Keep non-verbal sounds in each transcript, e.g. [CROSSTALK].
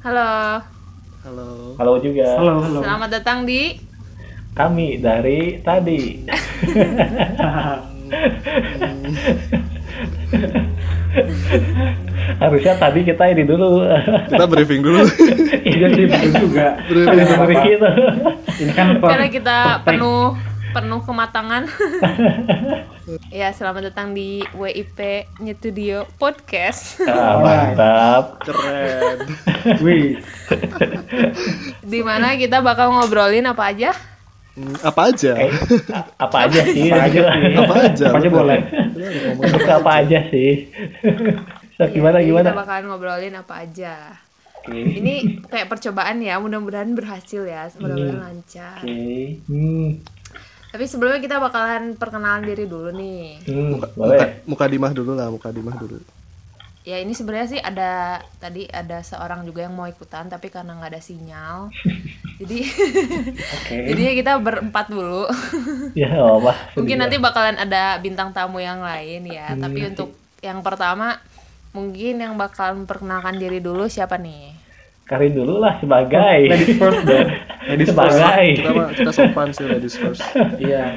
Halo. Halo. Halo juga. Halo, halo. Selamat datang di Kami dari tadi. Harusnya tadi kita ini dulu. Kita briefing dulu. Iya sih betul juga. Briefing Ada apa? Ricky itu. Ini kan karena kita penuh penuh kematangan. [LAUGHS] ya, selamat datang di WIP Nyetudio Podcast. Ah, mantap. Keren. [LAUGHS] Wih, di mana kita bakal ngobrolin apa aja? Hmm, apa aja? Eh, apa aja sih? Apa aja? Apa aja? Apa aja boleh. Apa aja sih? So, [LAUGHS] gimana Iya, gimana? Kita bakalan ngobrolin apa aja. Oke. Ini kayak percobaan ya, mudah-mudahan berhasil ya, mudah-mudahan lancar. Oke. Hmm. Tapi sebelumnya kita bakalan perkenalan diri dulu nih. Hmm, Muka, boleh. muka dimah dulu lah, muka dimah dulu. Ya ini sebenarnya sih ada tadi ada seorang juga yang mau ikutan tapi karena nggak ada sinyal, [LAUGHS] jadi Oke. [LAUGHS] jadinya kita berempat dulu. [LAUGHS] Ya, apa. Mungkin nanti bakalan ada bintang tamu yang lain ya. Tapi untuk yang pertama mungkin yang bakal memperkenalkan diri dulu siapa nih? Karin dulu lah sebagai. Ladies first dong. Ladies first. sebagai. Kita mah kita sopan sih ladies first. Iya. [LAUGHS]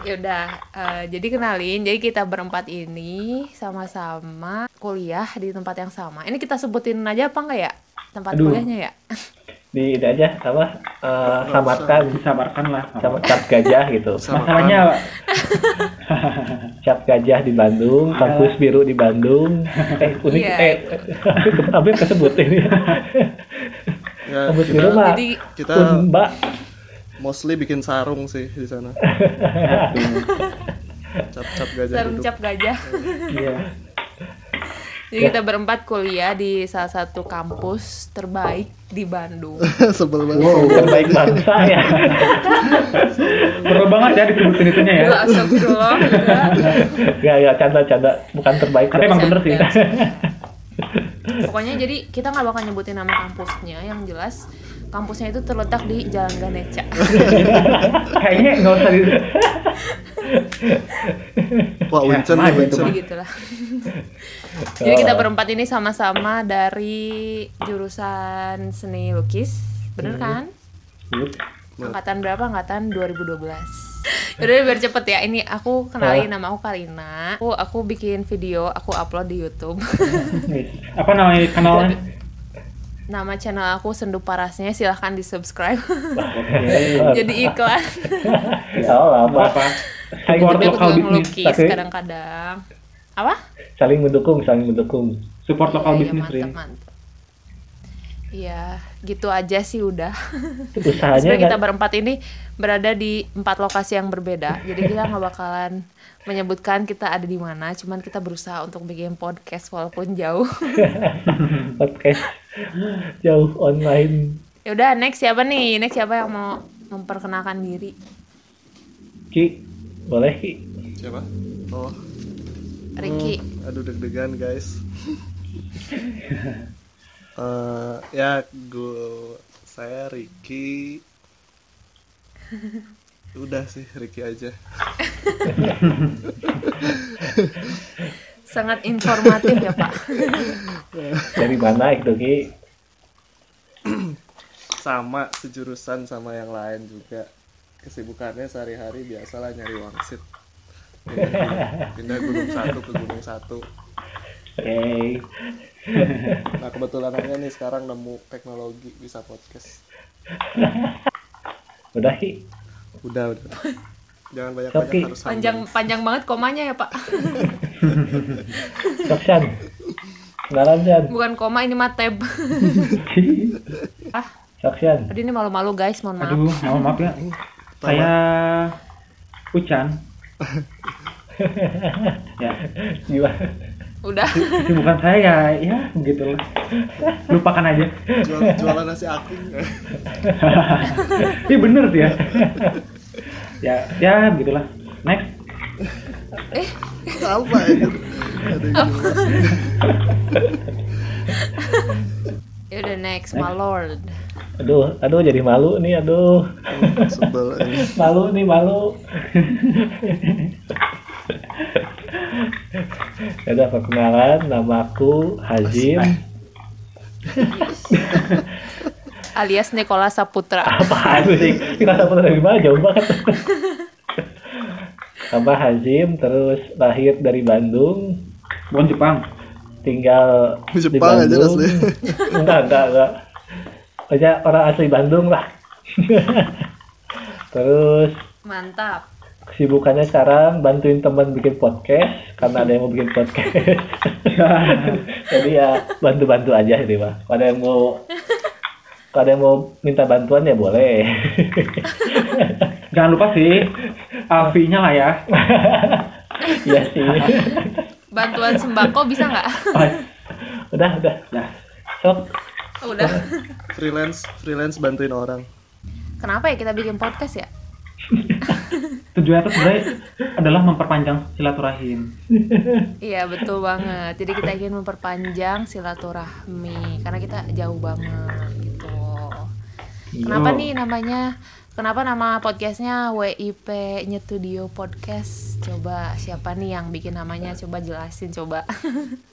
Ya udah, eh, jadi kenalin. Jadi kita berempat ini sama-sama kuliah di tempat yang sama. Ini kita sebutin aja apa enggak ya? Tempat Aduh. kuliahnya ya? [LAUGHS] Di ini aja apa? eh, samarkan Disabarkan lah. cap, cap gajah gitu. [LAUGHS] Sama Masalahnya [LAUGHS] Cap gajah di Bandung, kampus biru di Bandung. Eh, unik Iya. eh [LAUGHS] apa yang kesebut ini? Ya, Kampus kita, biru mah. Jadi kita Unba. mostly bikin sarung sih di sana. Cap-cap gajah sarung duduk. cap gajah. iya. Jadi kita berempat kuliah di salah satu kampus terbaik di Bandung. [LAUGHS] Sebel banget. Wow, Terbaik bangsa ya. perlu banget ya disebutin itunya ya. Astagfirullah. enggak. Gak ya canda canda bukan terbaik. Tapi emang bener sih. [LAUGHS] Pokoknya jadi kita nggak bakal nyebutin nama kampusnya, yang jelas kampusnya itu terletak di Jalan Ganeca. [LAUGHS] Kayaknya nggak usah di. Wah, Ya, Wincen mah nih, gitu Wincen. Jadi kita berempat ini sama-sama dari jurusan seni lukis, bener kan? Angkatan berapa? Angkatan 2012. Yaudah biar cepet ya. Ini aku kenalin nama aku Karina. Aku aku bikin video, aku upload di YouTube. [LAUGHS] Apa namanya kanalnya? nama channel aku Sendu Parasnya silahkan di subscribe. [LAUGHS] Jadi iklan. Oh, apa? Support lokal juga bisnis. Tapi- kadang-kadang. Apa? Saling mendukung, saling mendukung. Support lokal Iya, bisnis, Rin. mantap. Iya, gitu aja sih udah. [LAUGHS] Usahanya Sebenarnya kita berempat ini berada di empat lokasi yang berbeda. Jadi kita nggak bakalan menyebutkan kita ada di mana. Cuman kita berusaha untuk bikin podcast walaupun jauh. [LAUGHS] podcast jauh online. ya udah, next siapa nih? Next siapa yang mau memperkenalkan diri? Ki, boleh Ki? Siapa? Oh, Ricky. aduh deg-degan guys. [LAUGHS] Eh, ya, gue saya Ricky. Udah sih Ricky aja. [LAUGHS] Sangat informatif ya Pak. Dari mana itu Ki? [CLEARS THROAT] Sama sejurusan sama yang lain juga. Kesibukannya sehari-hari biasalah nyari wangsit. Pindah, gunung satu ke gunung satu. Oke. Nah kebetulan aja nih sekarang nemu teknologi bisa podcast. Udah Ki? Udah udah. Jangan banyak-banyak Tapi- harus Panjang panjang banget komanya ya Pak. Sok Chan. Kenalan. Bukan koma ini mah tab. ah, Sok Chan. tadi ini malu-malu guys, mohon maaf. Aduh, mohon maaf ya. Saya Ucan. [LAUGHS] ya? Udah. itu bukan saya ya, begitu lah. Lupakan aja. Jual, jualan nasi aking. Ini [LAUGHS] bener sih ya. ya, ya begitulah. Next. Apa ya? Ya udah next, my lord. Aduh, aduh jadi malu nih, aduh. sebel ini. [LAUGHS] malu nih, malu. Ya udah perkenalan, nama aku Hazim. [LAUGHS] alias Nikola Saputra Apaan sih? Kita sama dari mana? Jauh banget. Tambah Hazim, terus lahir dari Bandung, Bukan Jepang. tinggal di Jepang aja Bandung. asli. enggak, enggak, enggak. Pokoknya orang asli Bandung lah. [LAUGHS] terus mantap kesibukannya sekarang bantuin teman bikin podcast karena ada yang mau bikin podcast. [LAUGHS] Jadi ya bantu-bantu aja ini mah. Kalau ada yang mau kalau ada yang mau minta bantuan ya boleh. [LAUGHS] Jangan lupa sih, Alfi-nya lah ya. Iya sih. bantuan sembako bisa nggak Udah, udah. Nah, Sok. Oh, udah freelance freelance bantuin orang kenapa ya kita bikin podcast ya [LAUGHS] tujuannya tuh sebenarnya adalah memperpanjang silaturahim. Iya betul banget. Jadi kita ingin memperpanjang silaturahmi karena kita jauh banget gitu. Kenapa Yo. nih namanya? Kenapa nama podcastnya WIP Nyetudio Podcast? Coba siapa nih yang bikin namanya? Coba jelasin coba.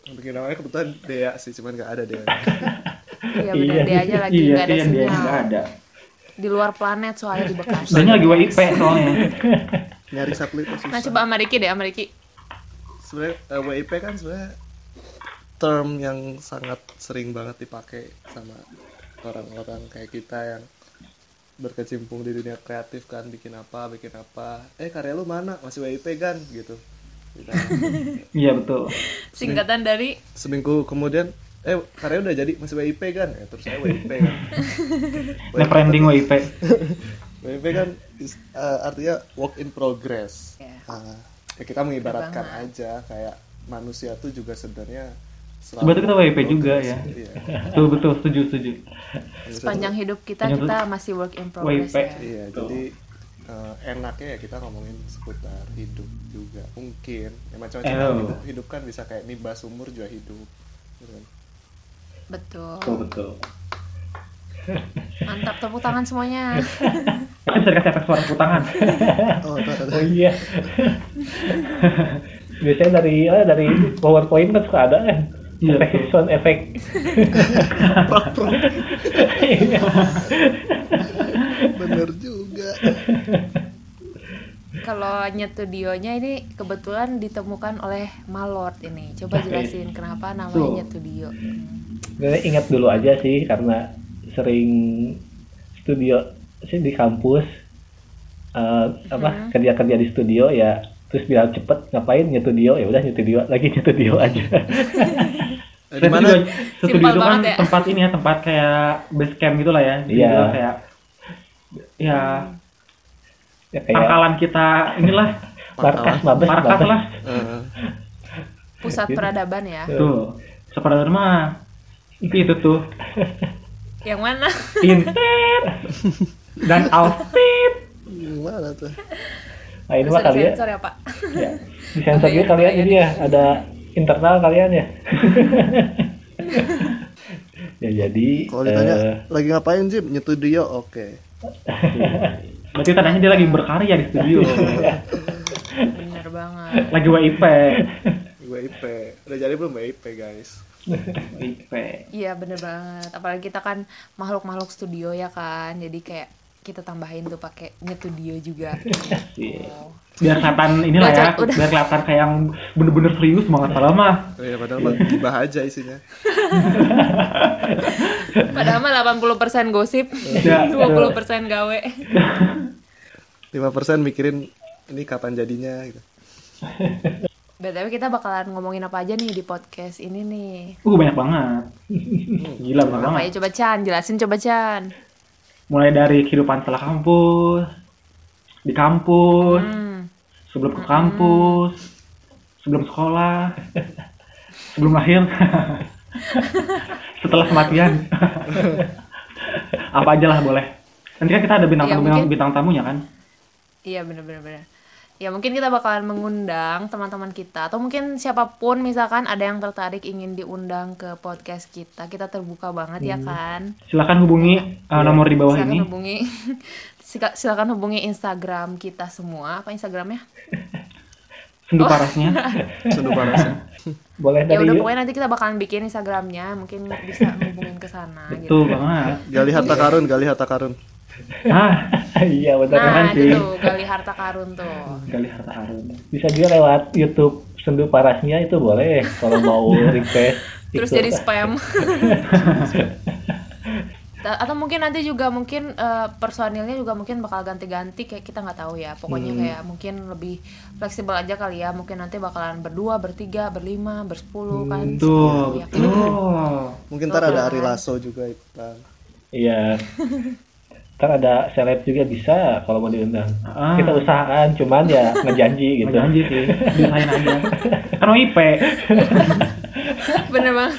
yang bikin namanya kebetulan Dea sih cuman nggak ada Dea [LAUGHS] iya benar Iya. dia aja lagi Iya nggak ada dia sinyal. nggak ada. Di luar planet soalnya di Bekasi. Sebenarnya lagi WIP soalnya. [LAUGHS] nyari satelit tuh Nah susah coba Amariki deh Amariki. sebenarnya eh, WIP kan sebenarnya term yang sangat sering banget dipakai sama orang-orang kayak kita yang berkecimpung di dunia kreatif kan bikin apa bikin apa eh karya lu mana masih WIP kan gitu Iya betul. Singkatan dari seminggu kemudian eh karya udah jadi masih WIP kan ya terus saya WIP kan [LAUGHS] Never ending WIP. [LAUGHS] WIP kan is- eh, artinya work in progress Ya. Ah, ya kita mengibaratkan aja kayak manusia tuh juga sebenarnya selalu Berarti kita WIP juga ya. iya. Betul betul setuju setuju. Manusia sepanjang hidup kita Sepanjang kita masih work in progress WIP. ya. Iya, jadi eh, enaknya ya kita ngomongin seputar hidup juga mungkin. Ya macam-macam hidup, hidup kan bisa kayak nimba sumur juga hidup. gitu kan. Betul. Betul betul. Mantap tepuk tangan semuanya. Kan bisa dikasih efek suara tepuk tangan. Oh. Oh iya. Biasanya dari ah, dari PowerPoint kan suka ada kan. Iya, efek betul. sound efek. Bener juga. Kalau Nyetudionya ini kebetulan ditemukan oleh Malord ini. Coba jelasin kenapa namanya. Nyetudio. Hmm. Sebenarnya ingat dulu aja sih karena sering studio sih di kampus eh, apa kerja-kerja di studio ya terus bilang cepet ngapain nyetudio ya udah nyetudio lagi nyetudio aja [LAUGHS] di mana? Studio Simpel itu kan ya. tempat ini ya, tempat kayak base camp gitu lah ya. Jadi Iya. dia kayak ya ya kayak pangkalan kita inilah [LAUGHS] markas mabes markas lah. Eh, Pusat peradaban ya. Tuh. Sepadahal mah itu itu tuh Yang mana? intet dan outfit. gimana tuh? nah ini mah kalian disensor ya Pak. ya, di sensor gitu kalian jadi ya ada internal kalian ya [LAUGHS] ya jadi Kalau ditanya eh, lagi ngapain Jim? Nyetudio, oke. [LAUGHS] Berarti tandanya dia lagi berkarya di studio. Bener banget. lagi WIP. WIP. Udah jadi belum WIP guys? Iya bener banget. Apalagi kita kan makhluk-makhluk studio ya kan. Jadi kayak kita tambahin tuh pakai Nyetudio juga. Iya. Oh. Biar kelihatan inilah ya, Udah, udah. biar kelihatan kayak yang bener-bener serius banget padahal mah. Oh iya, padahal mah gibah aja isinya. [LAUGHS] Padahal mah 80% gosip, Ya, [LAUGHS] 20% gawe. 5% mikirin ini kapan jadinya gitu. [LAUGHS] BTW kita bakalan ngomongin apa aja nih di podcast ini nih. Uh banyak banget. [LAUGHS] Gila banyak Apa banget. ya coba Chan, jelasin coba Chan. Mulai dari kehidupan setelah kampus, di kampus, Hmm. sebelum ke kampus, sebelum sekolah, [LAUGHS] sebelum lahir, [LAUGHS] setelah kematian. Apa aja lah boleh. Nanti kan kita ada bintang Iya, tamu bintang, tamunya kan. Iya bener-bener bener. Ya mungkin kita bakalan mengundang teman-teman kita atau mungkin siapa pun misalkan ada yang tertarik ingin diundang ke podcast kita. Kita terbuka banget ya kan. Silakan hubungi uh, nomor di bawah Silakan ini. hubungi [LAUGHS] silakan hubungi Instagram kita semua. Apa Instagramnya? [LAUGHS] Sendu Oh. parasnya. [LAUGHS] Sendu parasnya. boleh Ya dari udah pokoknya nanti kita bakalan bikin Instagramnya, mungkin bisa hubungin ke sana Betul gitu. banget. gali harta karun gali harta karun Ah, [LAUGHS] iya benar Nah, Keren itu sih. tuh gali harta karun tuh. gali harta karun. bisa juga lewat YouTube sendu parasnya itu boleh kalau mau [LAUGHS] request Terus itu. jadi spam. [LAUGHS] Ta- Atau mungkin nanti juga mungkin eh, personilnya juga mungkin bakal ganti-ganti kayak kita nggak tahu ya. Pokoknya kayak mungkin lebih fleksibel aja kali ya. Mungkin nanti bakalan berdua, bertiga, berlima, bersepuluh kan. Betul, sepuluh, ya kan? betul. mungkin ntar ada Ari Lasso juga ikutan iya kan ada seleb juga bisa kalau mau diundang Ah. kita usahakan cuman ya [LAUGHS] ngejanji gitu Nggak janji sih, bisain aja. Kan OIP. [LAUGHS] Bener bang.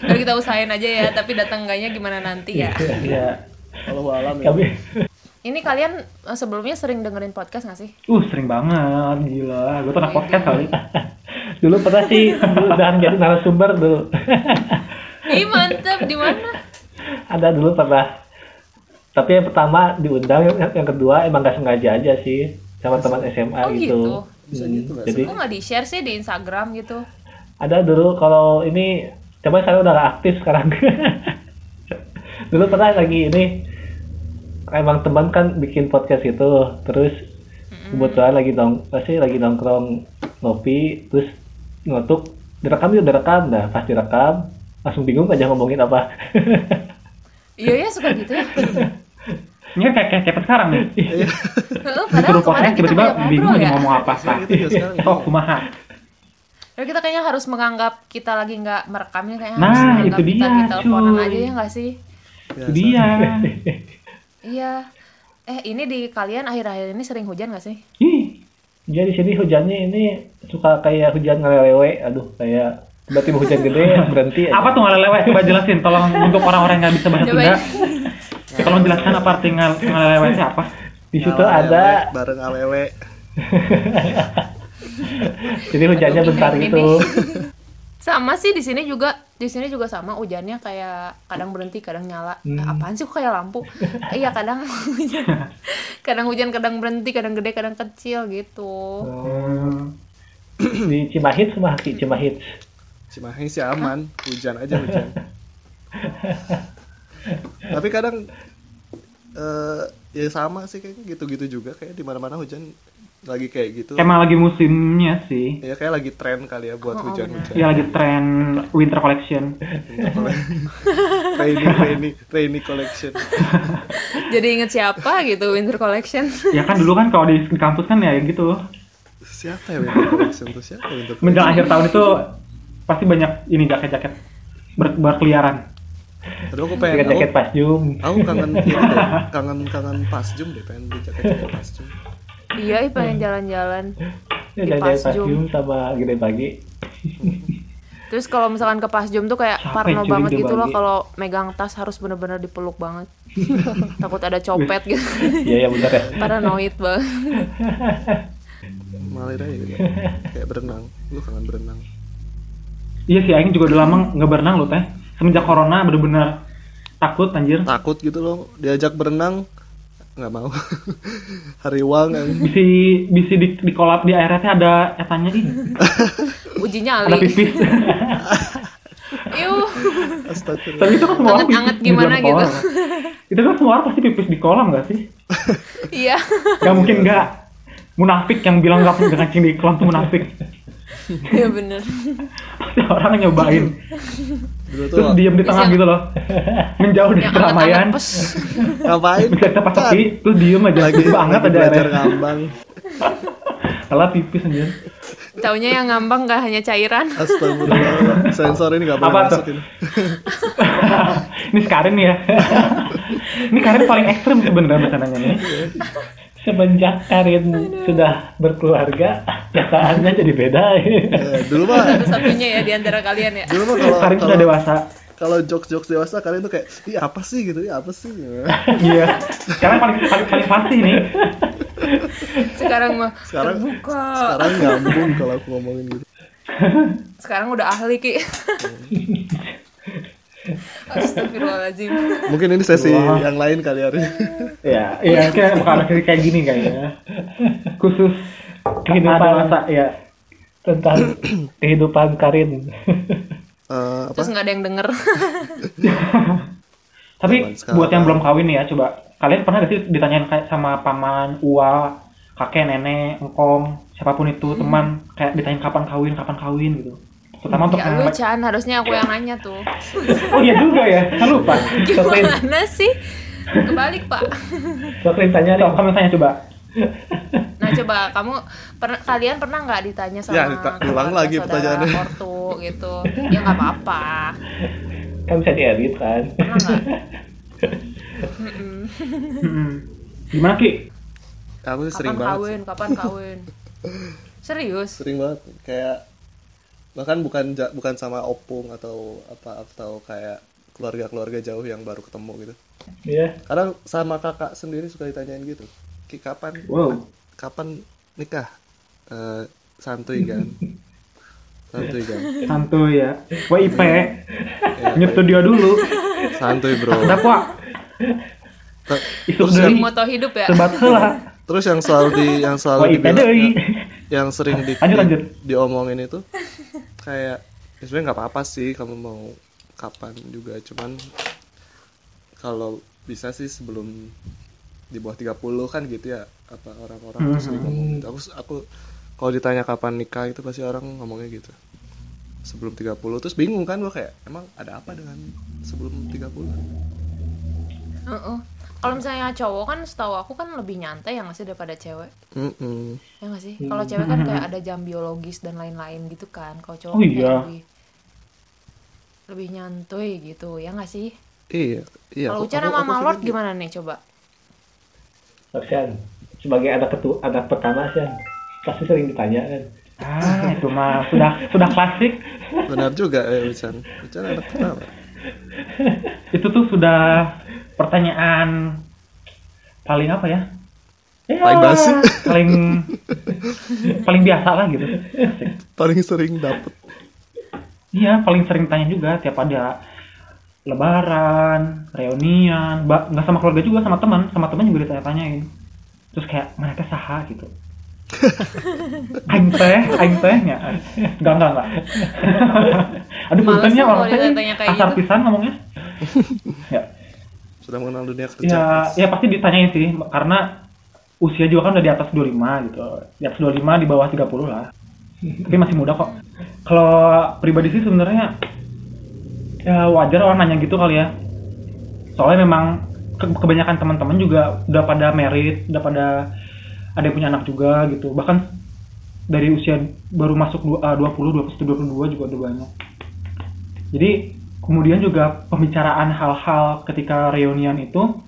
Kalau kita usahain aja ya. Tapi datang enggaknya gimana nanti ya. Iya. kalau alam ya kami Ini kalian eh, sebelumnya sering dengerin podcast gak sih? Uh, sering banget, gila. Gue tuh anak podcast kali. [LAUGHS] dulu pernah sih dulu udah jadi narasumber dulu Ih mantep di mana? ada dulu pernah tapi yang pertama diundang yang, yang kedua emang gak sengaja aja sih sama teman SMA Oh gitu. gitu. bisa gitu nggak jadi Kok nggak di share sih di Instagram gitu? ada dulu kalau ini coba saya udah gak aktif sekarang. [LAUGHS] Dulu pernah lagi ini emang teman kan bikin podcast itu terus kebetulan lagi dong pasti lagi nongkrong ngopi terus ngotuk direkam yuk direkam. Nah pas direkam langsung bingung aja ngomongin apa. [LAUGHS] Iya ya suka gitu ya. [LAUGHS] Ini kan kayak, kayak, kayak sekarang nih. Heeh, Disuruh Padahal podcast kemarin kita tiba-tiba bingung ya. ngomong apa. Sekarang. Oh, kumaha. Ya, kita kayaknya harus menganggap kita lagi nggak merekamnya kayaknya Nah, harus menganggap itu kita dia, di teleponan aja ya nggak sih? Itu dia. Iya. Eh ini di kalian akhir-akhir ini sering hujan gak sih? Ih, jadi sini hujannya ini suka kayak hujan ngelelewe aduh kayak tiba-tiba hujan gede berhenti aja. apa tuh ngalelewe? Coba jelasin. Tolong untuk orang-orang yang nggak bisa bahasa. Sunda. Ya, tolong jelaskan apa arti ngal- ngalelewe itu apa? di situ ada bareng awewe [LAUGHS] jadi hujannya Aduh, bentar ini gitu. Sama sih di sini juga di sini juga sama hujannya kayak kadang berhenti kadang nyala. Eh, apaan sih kok kayak lampu? [LAUGHS] Iya kadang hujan. kadang hujan kadang berhenti kadang gede kadang kecil gitu. Hmm. di Cimahi sama Haki Cimahi Cimahi sih aman hujan aja hujan [LAUGHS] tapi kadang eh ya sama sih kayaknya gitu-gitu juga kayak di mana-mana hujan lagi kayak gitu Emang lagi musimnya sih. ya kayak lagi tren kali ya buat Oh, hujan-hujan Ya lagi tren winter collection. rainy rainy rainy collection [LAUGHS] Jadi inget siapa gitu Winter Collection. Ya kan dulu kan kalau di kampus kan ya gitu. siapa ya winter collection tuh siapa winter collection Menjelang akhir tahun itu pasti banyak ini jaket-jaket ber- berkeliaran. Aduh aku pengen jaket jaket aku, pas jum aku kangen ini deh kangen kangen pas jum deh pengen beli jaket jaket [LAUGHS] pas jum iya, pengen jalan-jalan. ya, Di jaket pas pas jum. jum sama gede pagi Terus kalau misalkan ke Pasjum tuh kayak Capek, parno banget gitu loh kalau megang tas harus bener-bener dipeluk banget. [LAUGHS] Takut ada copet gitu. iya ya bener ya Paranoid banget. malir aja gitu kayak berenang lu kangen berenang Iya sih, Aing juga udah lama nggak berenang loh teh. Semenjak corona bener-bener takut anjir. takut gitu loh diajak berenang nggak mau [LAUGHS] hariwang yang Bisa bisa di, di kolap di airnya teh ada etanya ih, [LAUGHS] Uji ada nyali. pipis. [LAUGHS] Tapi itu kan semua orang Anget-anget pipis di gimana gitu. kolam. Itu kan semua orang pasti pipis di kolam gak sih? Iya. Gak mungkin gak munafik yang bilang gak punya kencing di kolam tuh munafik. [LAUGHS] Iya bener. Pasti orang nyobain. dulu tuh Terus diam di tengah gitu loh. [LAUGHS] Menjauh dari Yang keramaian. [LAUGHS] ngapain Bisa kita pas sepi, terus diem aja. lagi banget ada belajar airnya. ngambang Salah pipis anjir. Taunya yang ngambang gak hanya cairan. astagfirullah sensor ini Apa tuh? masuk ini ini Karin nih ya. ini Karin paling ekstrim sebenarnya becananya nih. Semenjak Karin sudah berkeluarga perasaannya jadi beda Ya, dulu mah Satu-satunya ya di antara kalian ya. dulu mah kalau Karin sudah dewasa. kalau jokes jokes dewasa kalian tuh kayak ih apa sih gitu ya apa sih Iya. Sekarang paling paling paling pasti nih. Sekarang mah sekarang terbuka. sekarang nyambung kalau aku ngomongin gitu Sekarang udah ahli ki. [LAUGHS] Astagfirullahaladzim. mungkin ini sesi Wah. yang lain kali hari ya Iya, kayak ada kayak gini kayaknya. Khusus kehidupan dewasa ya. tentang kehidupan Karin. Eh, apa Terus nggak ada yang denger. [LAUGHS] Tapi buat yang belum kawin ya, coba kalian pernah gak sih ditanyain kayak sama paman, ua, kakek, nenek, engkong, siapa pun itu Hmm. teman kayak ditanyain kapan kawin, kapan kawin gitu. Terutama untuk ya lu Chan, harusnya aku yang nanya tuh. Oh iya juga ya, saya lupa. Gimana sih? Kebalik pak. Soklin tanya nih. Coba kami tanya coba. Nah coba kamu pernah kalian pernah nggak ditanya sama Ya, dita- ulang lagi pertanyaannya. ortu gitu? Ya nggak apa-apa. Kan bisa diedit kan. Pernah nggak? Mm-mm. Gimana Ki? aku sih sering Kapan banget kawin? Kapan kawin? [LAUGHS] Serius? sering banget kayak bahkan bukan bukan sama opung atau apa atau kayak keluarga-keluarga jauh yang baru ketemu gitu Iya. karena sama kakak sendiri suka ditanyain gitu Ki kapan Wow. kapan nikah Eh, santuy kan [LAUGHS] santuy kan Santuy ya. WIP, Ya, nyet studio dulu. santuy bro isuk Terus dari Moto hidup ya? sebat heula. terus yang selalu di yang selalu dibilang deui. yang sering di, Lanjut, lanjut. diomongin itu kayak ya sebenarnya nggak apa-apa sih kamu mau kapan juga cuman kalau bisa sih sebelum di bawah 30 kan gitu ya apa orang-orang tuh sering ngomong gitu. Aku aku kalau ditanya kapan nikah itu pasti orang ngomongnya gitu. Sebelum 30 terus bingung kan gua kayak emang ada apa dengan sebelum 30? Heeh. Kalau misalnya cowok kan setahu aku kan lebih nyantai ya nggak sih daripada cewek? Mm-mm. Ya nggak sih? Kalau cewek kan kayak ada jam biologis dan lain-lain gitu kan. Kalau cowok Oh kan iya. lebih lebih nyantuy gitu ya nggak sih? Iya, iya. Kalau aku- sama Malord gimana nih coba? Sian, sebagai anak ketua anak pertama Sian, pasti sering ditanya kan. Ah, itu mah sudah sudah klasik. Benar juga eh Ucan. Ucan anak pertama. Itu tuh sudah pertanyaan paling apa ya? Ya, Paling basi. paling paling biasa lah gitu. Asik. Paling sering dapet. Iya, paling sering tanya juga tiap ada lebaran, reunian, nggak sama keluarga juga sama teman, sama teman juga ditanya-tanyain. Terus kayak mereka saha gitu. [LAUGHS] aing teh, aing teh nya. Enggak, enggak, enggak. Aduh, puntennya orang teh kasar gitu. pisan ngomongnya. [LAUGHS] ya, Sudah mengenal dunia kerja. ya, ya pasti ditanyain sih karena usia juga kan udah di atas 25 gitu. Di atas 25 di bawah 30 lah. Tapi masih muda kok. Kalau pribadi sih sebenarnya ya wajar orang nanya gitu kali ya. Soalnya memang ke- kebanyakan teman-teman juga udah pada merit, udah pada ada yang punya anak juga gitu. Bahkan dari usia baru masuk dua- ah, 20, 21, 22 juga udah banyak. Jadi kemudian juga pembicaraan hal-hal ketika reunian itu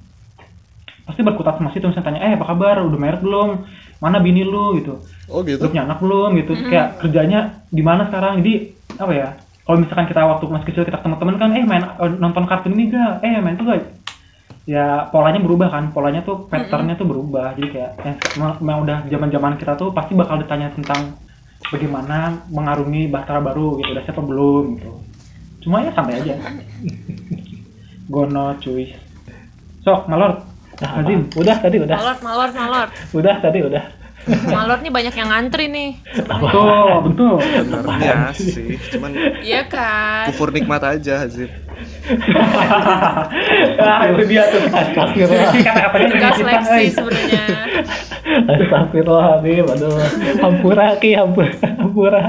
pasti berkutat sama situ misalnya tanya eh apa kabar? Udah merit belum? Mana bini lu? gitu. Oh gitu. udah punya anak belum? gitu. Terus kayak kerjanya di mana sekarang? Jadi apa ya kalau misalkan kita waktu masih kecil kita ketemu teman kan eh main eh, nonton kartun ini gak eh main itu gak ya polanya berubah kan. Polanya tuh patternnya tuh berubah. Jadi kayak yang memang- memang udah zaman zaman kita tuh pasti bakal ditanya tentang bagaimana mengarungi bahtera baru gitu udah siapa belum gitu cuma ya santai aja gono cuy sok malor Nah, Azim udah tadi udah, Malord, Malord, Malord. udah tadi udah. Malord nih banyak yang ngantri nih. betul betul Sebenarnya sih, cuman Iya kan? kufur nikmat aja Hazim. ah, itu dia tuh astagfirullah. Kata-katanya Tugas kita, seleksi eh. sebenarnya. Astagfirullahaladzim, aduh. Hampura ki, hampura. hampura.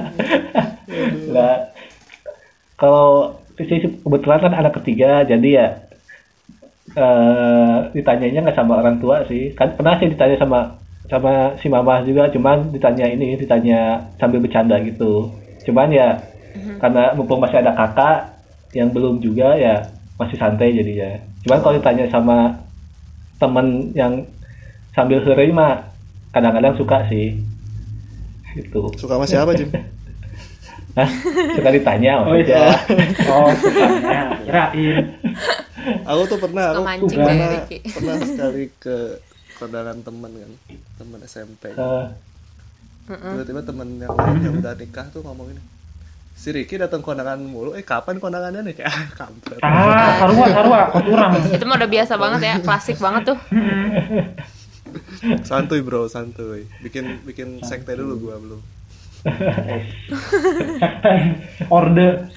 Enggak. Kalau sih kebetulan kan anak ketiga, jadi ya eh ditanyanya nggak sama orang tua sih. Kan pernah sih ditanya sama sama si mama juga, cuman ditanya ini, ditanya sambil bercanda gitu. Cuman ya karena mumpung masih ada kakak yang belum juga ya masih santai jadinya. Cuman kalau ditanya sama temen yang sambil hurry mah kadang-kadang suka sih gitu Suka sama siapa Jim? [LAUGHS] Hah? suka ditanya Oh iya. Oh, sukanya. Kirain. Aku tuh pernah, Suka aku pernah, ya, pernah sekali ke kondangan teman kan, teman SMP. Eh, Tiba-tiba teman yang lain yang udah nikah tuh ngomong ini, si Ricky datang kondangan mulu, eh kapan kondangannya nih? Kayak ah, kampret. Ah, sarua, sarua, kurang. Itu mah udah biasa banget ya, klasik banget tuh. Santuy bro, santuy. Bikin bikin sekte dulu gua belum. [LAUGHS] Orde.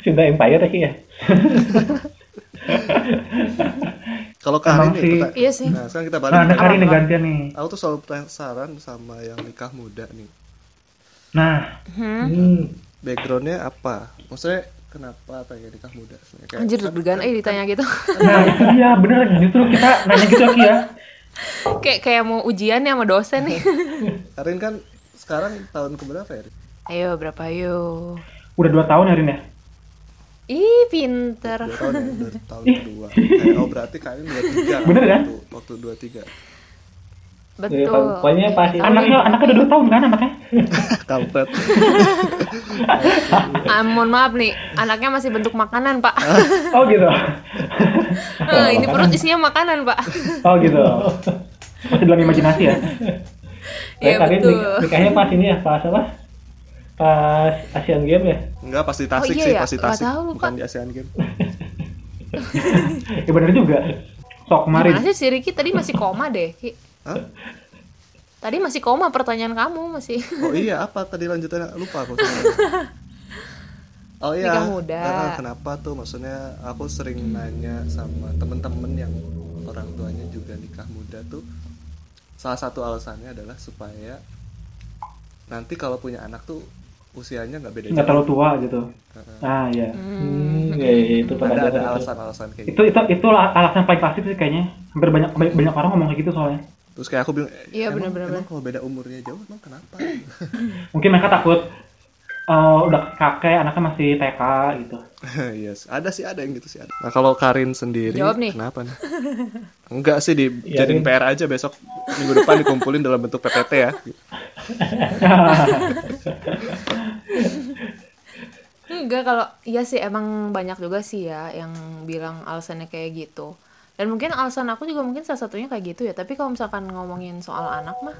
Sunda Empire ya ya. [LAUGHS] Kalau Karin sih. kita- Iya sih. nah sekarang kita balik. Nah, nih gantian nih. Aku tuh selalu penasaran sama yang nikah muda nih. Nah, Hmm. Hmm. Backgroundnya apa? Maksudnya kenapa pengen nikah muda? Kayak- Anjir deg-degan eh ditanya gitu. nah [LAUGHS] itu dia bener justru kita nanya gitu Ki ya. kayak kayak mau ujian ya sama dosen nih. Karin kan sekarang tahun keberapa ya? Ayo berapa ayo. Udah dua tahun ya Rin ya? Ih, pinter. Dua tahun ya, dari [LAUGHS] tahun kedua. Kayak, oh berarti Karin dua tiga [LAUGHS] Bener kan? Waktu, waktu dua tiga. Jadi, Betul. pokoknya pasti Anaknya anaknya udah dua tahun kan anaknya? [LAUGHS] Kampret. Ah, mohon maaf nih, anaknya masih bentuk makanan, Pak. Oh gitu. Eh, ini perut isinya makanan, Pak. Oh gitu. Masih dalam imajinasi ya? Iya, Karin betul. nik- nikahnya pas ini ya, pas apa? Pas Asian Games ya. Enggak pasti Tasik iya sih, ya? pasti Nggak Tasik. tahu, lupa. Bukan di Asian Games. [LAUGHS] Ya bener juga. Sok kemarin. Gimana sih si Ricky tadi masih koma deh, Ki? Hah? Tadi masih koma pertanyaan kamu masih. Oh iya, apa tadi lanjutannya? Lupa aku. [LAUGHS] Oh iya. Nikah muda. Eh, kenapa tuh? Maksudnya aku sering nanya sama temen-temen yang orang tuanya juga nikah muda tuh. Salah satu alasannya adalah supaya nanti kalau punya anak tuh usianya nggak beda Nggak terlalu tua gitu. Ah iya. Hmm, ya, ya, itu pernah Ada ada itu. alasan-alasan kayak gitu. Itu itu itu alasan paling klasik sih kayaknya. Hampir banyak banyak, banyak orang ngomong kayak gitu soalnya. Terus kayak aku bilang, eh, Iya, emang kalau beda umurnya jauh emang kenapa? [LAUGHS] Mungkin mereka takut eh, udah kakek anaknya masih TK gitu. [LAUGHS] yes, ada sih ada yang gitu sih ada. Nah kalau Karin sendiri, Jawab nih. kenapa nih? [LAUGHS] Enggak sih dijadiin Rin. PR aja besok minggu depan dikumpulin dalam bentuk PPT ya. [LAUGHS] Enggak kalau iya sih emang banyak juga sih ya yang bilang alasannya kayak gitu. Dan mungkin alasan aku juga mungkin salah satunya kayak gitu ya. Tapi kalau misalkan ngomongin soal anak mah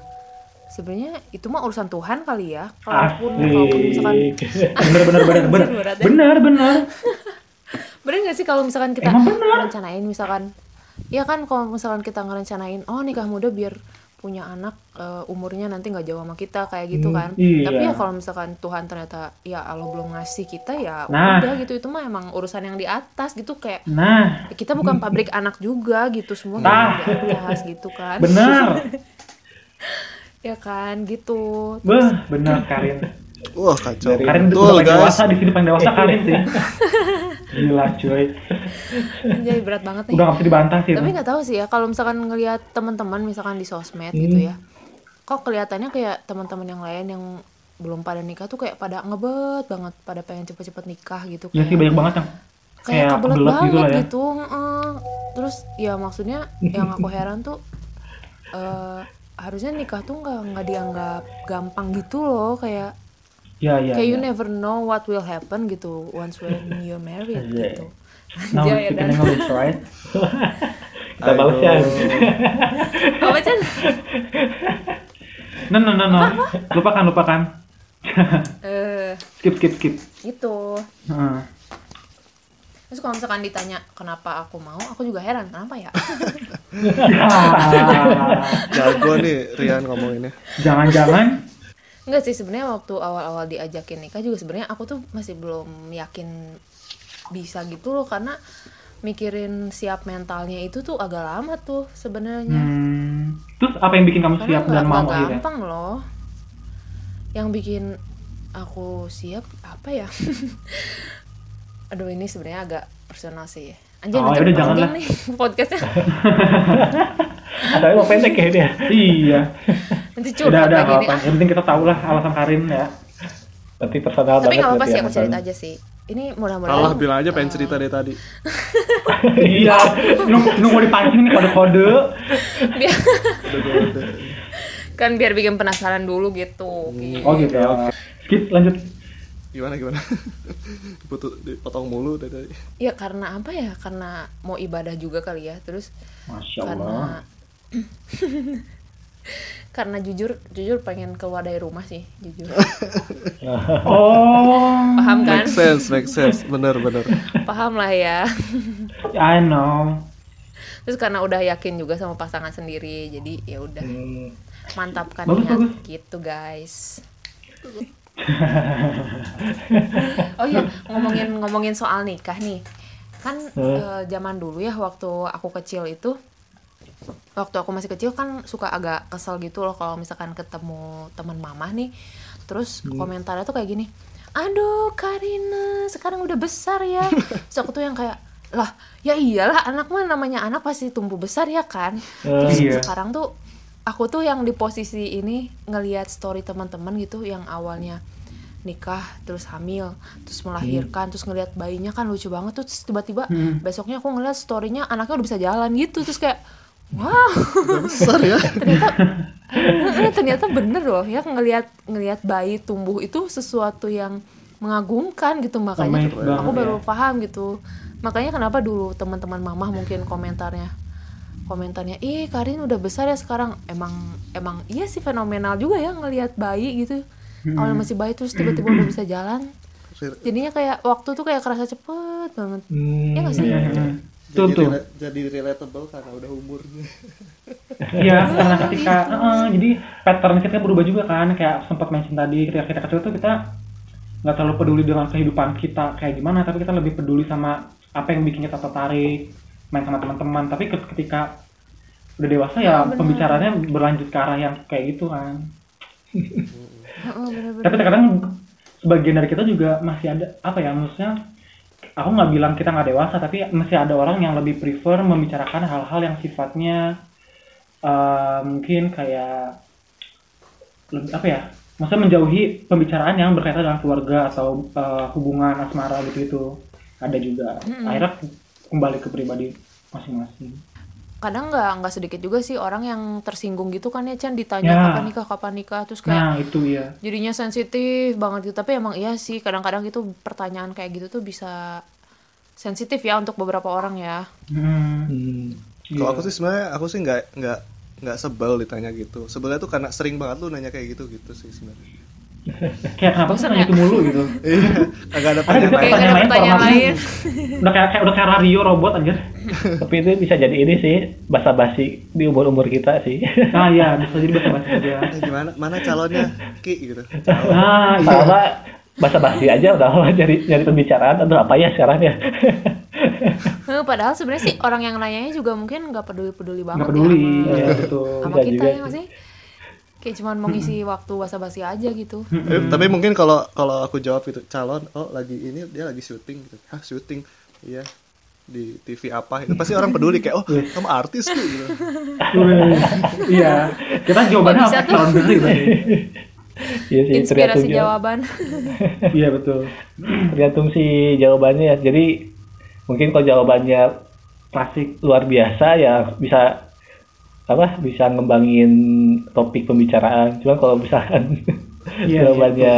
sebenarnya itu mah urusan Tuhan kali ya. Kalaupun kalaupun misalkan. [LAUGHS] Bener bener bener bener. [LAUGHS] Ya. Bener bener. [LAUGHS] bener gak sih kalau misalkan kita bener. rencanain misalkan ya kan kalau misalkan kita ngerencanain oh nikah muda biar punya anak eh, umurnya nanti nggak jauh sama kita kayak gitu kan iya. tapi ya kalau misalkan Tuhan ternyata ya Allah belum ngasih kita ya Nah. udah gitu itu mah emang urusan yang di atas gitu kayak Nah, ya kita bukan pabrik anak juga gitu semua Nah. di atas gitu kan bener. Ya kan gitu Beh, bener [LAUGHS] Karin. Wah kacau. Dari- Karin Betul udah paling guys. dewasa di sini paling dewasa Karin sih. [LAUGHS] Gila cuy. jadi berat banget nih Udah gak bisa dibantah sih. tapi nggak tahu sih ya kalau misalkan ngelihat teman-teman misalkan di sosmed gitu ya kok kelihatannya kayak teman-teman yang lain yang belum pada nikah tuh kayak pada ngebet banget pada pengen cepet-cepet nikah gitu Ya sih banyak banget yang kayak kayak kebelet kebelet banget gitu lah ya. gitu heeh. terus ya maksudnya yang aku heran tuh eh [LAUGHS] harusnya nikah tuh nggak nggak dianggap gampang gitu loh kayak Ya ya. kayak you ya. never know what will happen gitu once when you're married Iya. [LAUGHS] gitu Now Anjay, we dan speaking English, right? [LAUGHS] Kita balas ya. apa Chan? [LAUGHS] No no no no. Lupakan lupakan. eh skip skip skip. gitu Heeh. Terus kalau misalkan ditanya kenapa aku mau aku juga heran kenapa ya [LAUGHS] Jago nih Rian ngomonginnya. Jangan-jangan Enggak sih sebenarnya waktu awal-awal diajakin nikah juga sebenarnya aku tuh masih belum yakin bisa gitu loh karena mikirin siap mentalnya itu tuh agak lama tuh sebenarnya. hmm, terus apa yang bikin kamu Karena siap dan mau akhirnya? gampang loh. Yang bikin aku siap apa ya? [LAUGHS] Aduh ini sebenarnya agak personal sih. Anjir Oh, yaudah, jangan lah. nih [LAUGHS] podcastnya. [LAUGHS] Tapi mau pendek ya dia. Iya. Nanti Udah curhat udah lagi nggak nih. apa. Yang penting kita tahu lah alasan Karin ya. Nanti personal Tapi banget. nggak apa-apa sih aku cerita aja sih. Ini mudah-mudahan. Allah bilang aja pengen eh, cerita dari tadi. [LAUGHS] iya. Nunggu dipancing nih kode-kode. kan biar bikin penasaran dulu gitu. Hmm. Oh gitu. Oke. Skip lanjut. Gimana gimana? [LAUGHS] Diputu, dipotong mulu dari tadi. Ya karena apa ya? Karena mau ibadah juga kali ya. Terus Masya karena Allah. [LAUGHS] karena jujur jujur pengen keluar dari rumah sih jujur [LAUGHS] Oh. paham kan Make sense, make sense. Bener bener. paham lah ya I know. terus karena udah yakin juga sama pasangan sendiri jadi ya udah Hmm. mantapkan Bagus, niat bagus. gitu guys [LAUGHS] oh iya ngomongin ngomongin soal nikah nih. Kan eh, zaman dulu ya waktu aku kecil itu waktu aku masih kecil kan suka agak kesel gitu loh kalau misalkan ketemu teman mama nih. Terus komentarnya tuh kayak gini aduh Karina sekarang udah besar ya. [LAUGHS] Terus aku tuh yang kayak lah ya iyalah anak mah namanya anak pasti tumbuh besar ya kan. Terus Iya. sekarang tuh aku tuh yang di posisi ini ngelihat story teman-teman gitu yang awalnya nikah terus hamil terus melahirkan terus ngelihat bayinya kan lucu banget tuh terus tiba-tiba besoknya aku ngeliat storynya anaknya udah bisa jalan gitu terus kayak wow. Besar ya. [LAUGHS] Ternyata eh, ternyata bener loh ya ngelihat ngelihat bayi tumbuh itu sesuatu yang mengagumkan gitu makanya aku baru ya. paham gitu. Makanya kenapa dulu teman-teman mamah mungkin komentarnya komentarnya ih Karin udah besar ya sekarang. Emang emang iya sih fenomenal juga ya ngelihat bayi gitu. Awalnya masih bayi terus tiba-tiba udah bisa jalan. Jadinya kayak waktu tuh kayak kerasa cepet banget. Hmm, ya nggak sih? Iya, iya. Tuh, jadi, tuh. rela- jadi relatable karena udah umurnya [LAUGHS] Iya, karena ketika eh, jadi pattern kita berubah juga kan, kayak sempat mention tadi ketika kita kecil tuh kita nggak terlalu peduli dengan kehidupan kita kayak gimana, tapi kita lebih peduli sama apa yang bikin kita tertarik, main sama teman-teman. Tapi ke- ketika udah dewasa ya pembicaraannya berlanjut ke arah yang kayak gitu kan. [LAUGHS] Bener-bener. Tapi terkadang sebagian dari kita juga masih ada apa ya, maksudnya aku nggak bilang kita nggak dewasa, tapi masih ada orang yang lebih prefer membicarakan hal-hal yang sifatnya eh, mungkin kayak lebih apa ya maksudnya menjauhi pembicaraan yang berkaitan dengan keluarga atau eh, hubungan asmara gitu gitu ada juga akhirnya kembali ke pribadi masing-masing kadang nggak nggak sedikit juga sih orang yang tersinggung gitu kan ya Chan ditanya Ya. kapan nikah kapan nikah terus kayak nah itu ya jadinya sensitif banget gitu tapi emang iya sih kadang-kadang itu pertanyaan kayak gitu tuh bisa sensitif ya untuk beberapa orang ya hmm, hmm. kalau iya. aku sih sebenarnya aku sih nggak nggak nggak sebel ditanya gitu sebelnya tuh karena sering banget lu nanya kayak gitu gitu sih sebenarnya kayak kenapa sih Bosan tanya ya? itu mulu gitu? Iya kagak ada juga kayak pertanyaan ada pertanyaan lain. Udah kayak, kayak udah kayak radio robot anjir. Tapi itu bisa jadi ini sih basa-basi di umur-umur kita sih. nah iya bisa jadi bahasa bahasa aja [LAUGHS] gimana? Mana calonnya? Ki gitu. Nah iya. Sama basa-basi aja udah nyari nyari pembicaraan. Atau apa ya sekarang ya. Padahal sebenarnya sih orang yang nanyanya juga mungkin nggak peduli-peduli banget nggak peduli. ya ya sama, betul. sama kita juga ya sih. Kayak cuman mau ngisi waktu basa-basi aja gitu. Eh, tapi mungkin kalau kalau aku jawab itu calon oh lagi ini dia lagi syuting gitu. Ah syuting? Iya. Di TV apa? Itu pasti orang peduli kayak oh kamu artis tuh gitu. Iya. Kita jawabannya apa? tuh? calon berarti. Iya sih inspirasi tergantung jawab- jawaban. Iya betul. Tergantung si jawabannya. Ya. Jadi mungkin kalau jawabannya klasik luar biasa ya bisa apa bisa ngembangin topik pembicaraan. Cuma kalau misalkan [LAUGHS] Iya, jawabannya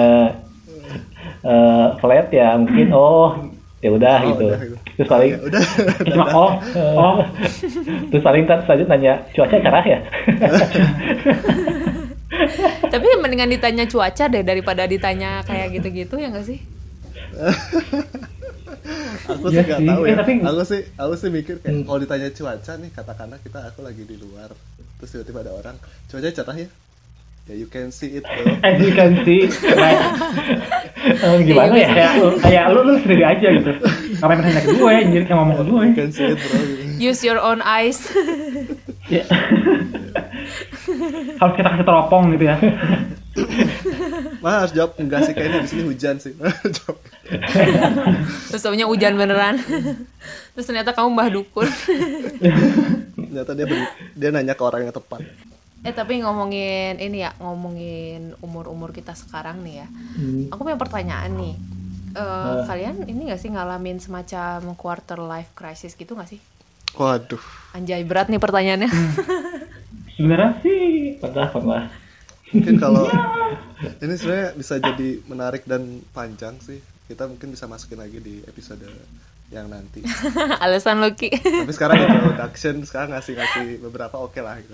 eh, flat ya mungkin [CLEARS THROAT] oh ya udah Oh, gitu. udah. Terus paling Ya, udah [LAUGHS] cuma oh [LAUGHS] oh terus paling ntar selanjutnya nanya cuaca cerah ya. tapi mendingan ditanya cuaca deh daripada ditanya kayak gitu-gitu ya nggak sih aku Iya sih nggak tahu Eh, ya. tapi- aku sih aku sih mikir kayak Hmm. kalau ditanya cuaca nih katakanlah kita aku lagi di luar terus tiba-tiba ada orang cuaca cerah ya? Ya you can see it bro. As [LAUGHS] you can see [LAUGHS] Eh, gimana ya? kayak lu kayak lu lu sendiri aja gitu. Ngapain nanya ke gue anjir kayak ngomong ke gue. you can see it bro. Gitu. use your own eyes. Ya. [LAUGHS] harus kita kasih teropong gitu ya Mah harus jawab. Enggak sih kayaknya di sini hujan sih. [LAUGHS] Terus taunya hujan beneran. Terus ternyata kamu mbah dukun. Ternyata dia dia nanya ke orang yang tepat. Eh tapi ngomongin ini ya ngomongin umur umur kita sekarang nih ya. Hmm. aku punya pertanyaan nih. Eh, kalian ini gak sih ngalamin semacam quarter life crisis gitu gak sih? Waduh. Anjay berat nih pertanyaannya. [LAUGHS] Sebenarnya sih Pernah, pernah. Mungkin kalau ini sebenarnya bisa jadi menarik dan panjang sih kita mungkin bisa masukin lagi di episode yang nanti [LAUGHS] alasan Loki tapi sekarang introduction sekarang ngasih ngasih beberapa oke lah gitu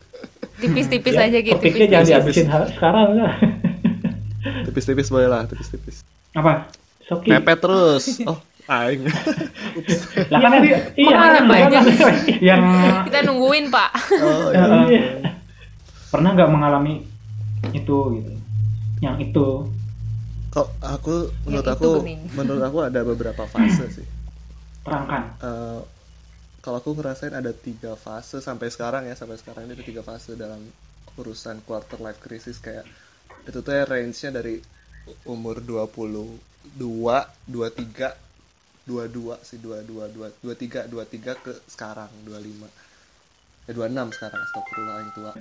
[LAUGHS] tipis-tipis Ya, aja gitu Topiknya jangan tipis-tipis. dihabisin ha- sekarang lah. [LAUGHS] tipis-tipis boleh lah tipis-tipis apa Soki. mepet terus oh aing Ups. Lah kan Iya, iya, kan, banyak. yang kita nungguin pak oh Ya, ya. Iya. pernah nggak mengalami itu gitu. Yang itu. Kok aku menurut itu aku bening. [LAUGHS] menurut aku ada beberapa fase sih. Terangkan. Eh, kalau aku ngerasain ada tiga fase sampai sekarang ya sampai sekarang ini ada tiga fase dalam urusan quarter life crisis. Kayak itu tuh ya range-nya dari umur 22 23 22 sih 22 23 23 ke sekarang 25 eh 26 sekarang astagfirullah yang tua.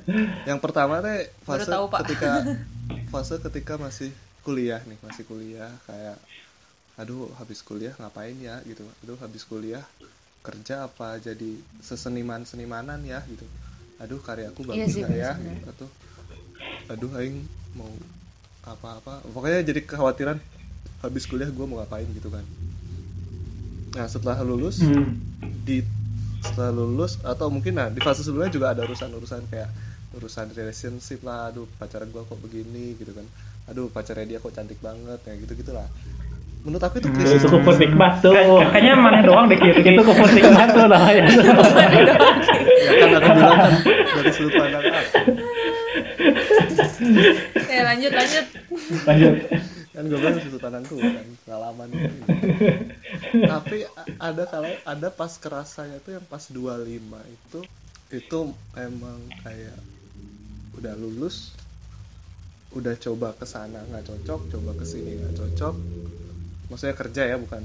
Yang pertama teh fase tahu, Pak. ketika [LAUGHS] fase ketika masih kuliah nih masih kuliah kayak aduh habis kuliah ngapain ya? Gitu. Aduh habis kuliah kerja apa jadi seseniman senimanan ya? Gitu. Aduh karyaku Iya bagus sih, nggak ya? bener-bener. atau aduh aing mau apa-apa. Pokoknya jadi kekhawatiran habis kuliah gue mau ngapain? Gitu kan. Nah setelah lulus hmm. di setelah lulus atau mungkin nah di fase sebelumnya juga ada urusan-urusan kayak urusan relationship lah aduh pacar gua kok begini gitu kan. Aduh pacarnya dia kok cantik banget ya gitu gitulah menurut aku itu Tuh, krisis itu kufur nikmat tuh. Kayaknya mana doang deh kiri itu kufur nikmat tuh namanya. [LAUGHS] Ya kan aku bilang kan dari sudut pandang aku ya lanjut lanjut. Lanjut kan gue bilang sudut pandangku kan pengalaman ini. [LAUGHS] tapi ada kalau ada pas kerasanya tuh yang pas 25 itu itu emang kayak udah lulus udah coba ke sana nggak cocok coba ke sini nggak cocok. Maksudnya kerja ya bukan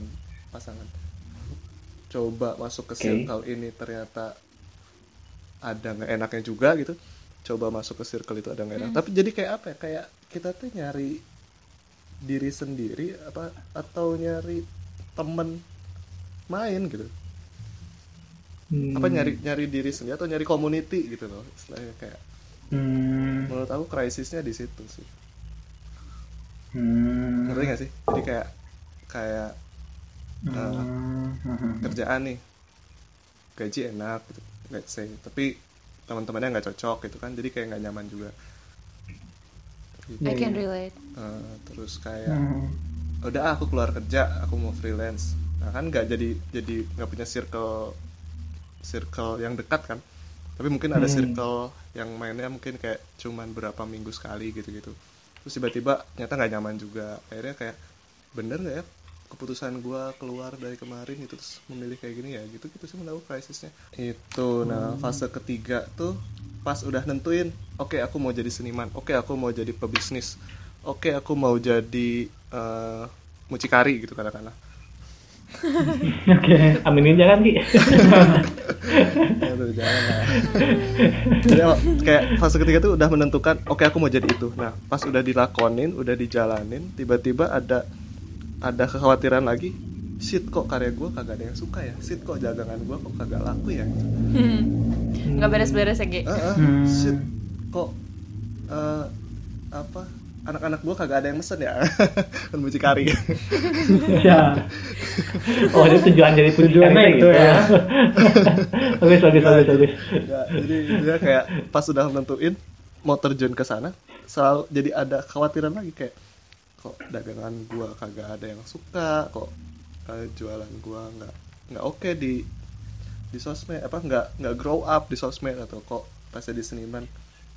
pasangan. Coba masuk ke Oke. circle ini ternyata ada nggak enaknya juga gitu. Coba masuk ke circle itu ada nggak enak. Tapi jadi kayak apa ya kayak kita tuh nyari diri sendiri apa atau nyari temen main gitu Hmm. apa nyari nyari diri sendiri atau nyari community gitu loh istilahnya kayak hmm. menurut aku krisisnya di situ sih Hmm. ngerti gak sih jadi kayak kayak uh, Hmm. kerjaan nih gaji enak gitu let's say tapi teman-temannya nggak cocok gitu kan jadi kayak nggak nyaman juga I can relate. Uh, terus kayak Hmm. udah ah, aku keluar kerja aku mau freelance. Nah kan nggak jadi jadi nggak punya circle circle yang dekat kan? Tapi mungkin ada Hmm. circle yang mainnya mungkin kayak cuman berapa minggu sekali gitu gitu terus tiba-tiba ternyata nggak nyaman juga. Akhirnya kayak bener nggak ya keputusan gua keluar dari kemarin itu terus memilih kayak gini ya gitu gitu sih menurut aku krisisnya. Itu nah fase ketiga tuh pas udah nentuin oke aku mau jadi seniman oke aku mau jadi pebisnis oke aku mau jadi eh, mucikari gitu katakanlah. [LAUGHS] Oke. aminin jangan ki. [LAUGHS] Aduh, jangan lah. Jadi, oh, kayak fase ketiga tuh udah menentukan oke aku mau jadi itu. Nah pas udah dilakonin udah dijalanin tiba-tiba ada ada kekhawatiran lagi shit kok karya gue kagak ada yang suka ya shit kok dagangan gue kok kagak laku ya Hmm. nggak beres-beres ya Ge? Eh, eh, Hmm. shit kok eh, apa anak-anak gue kagak ada yang mesen ya [LAUGHS] kan mucikari Ya. [LAUGHS] oh ini tujuan jadi Tujuannya pujian itu ya. bagus bagus bagus bagus jadi dia kayak pas sudah menentuin mau terjun ke sana selalu jadi ada khawatiran lagi kayak kok dagangan gua kagak ada yang suka kok eh, jualan gua nggak nggak oke di di sosmed apa nggak nggak grow up di sosmed atau kok pas jadi seniman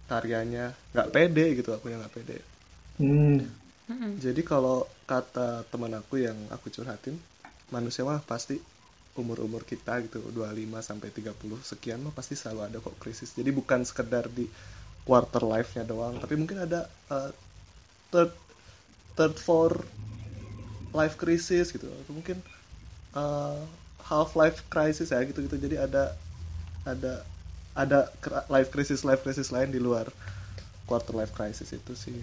karyanya nggak pede gitu aku yang nggak pede hmm. Mm-mm. jadi kalau kata teman aku yang aku curhatin manusia mah pasti umur-umur kita gitu 25 sampai 30 sekian mah pasti selalu ada kok krisis. Jadi bukan sekedar di quarter life-nya doang, tapi mungkin ada uh, third third four life crisis gitu. Atau mungkin uh, half life crisis ya gitu-gitu. Jadi ada ada ada life crisis life crisis lain di luar quarter life crisis itu sih.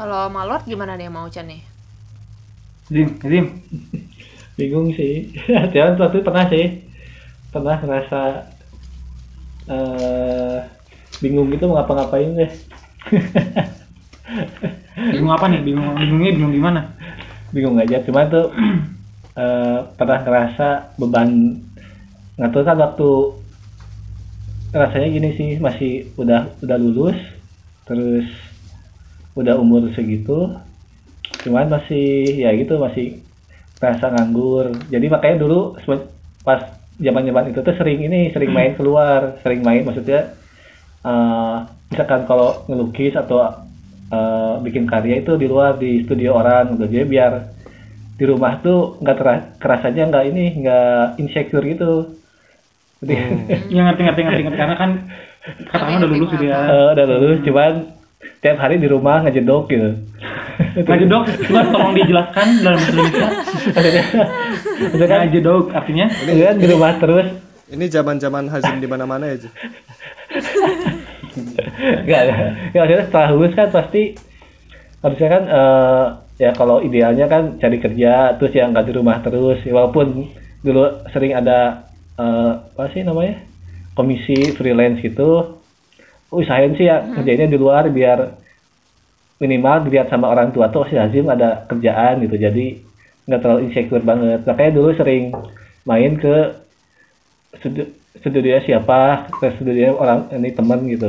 kalau Malort gimana nih mau Chan nih Zim, Zim. bingung sih [LAUGHS] Tian waktu itu pernah sih pernah ngerasa eh bingung gitu mau ngapa-ngapain deh [LAUGHS] Bingung apa nih? Bingung bingungnya bingung gimana? bingung aja cuman tuh [CLEARS THROAT] eh pernah ngerasa beban nggak tahu kan waktu rasanya gini sih masih udah udah lulus terus udah umur segitu cuman masih ya gitu masih rasa nganggur jadi makanya dulu pas zaman zaman itu tuh sering ini sering main [CLEARS THROAT] keluar sering main maksudnya eh, misalkan kalau ngelukis atau uh, bikin karya itu di luar di studio orang gitu. Jadi biar di rumah tuh nggak teras kerasanya nggak ini nggak insecure gitu. Jadi hmm. [LAUGHS] ya ngerti ngerti ngerti karena kan katanya udah lulus gitu ya. uh, udah lulus cuman tiap hari di rumah ngejedok gitu. [LAUGHS] Ngejedok cuma tolong dijelaskan dalam bahasa Indonesia. [LAUGHS] Kan? Ngejedok artinya? Kan di rumah terus. Ini zaman zaman hazim di mana mana aja Gak ada. Ya maksudnya setelah lulus kan pasti harusnya kan uh, ya kalau idealnya kan cari kerja terus yang nggak di rumah terus ya, walaupun dulu sering ada uh, apa sih namanya komisi freelance gitu usahain sih ya hmm. kerjanya di luar biar minimal dilihat sama orang tua tuh si Hazim ada kerjaan gitu jadi nggak terlalu insecure banget makanya dulu sering main ke studio, studio siapa ke studio orang ini teman gitu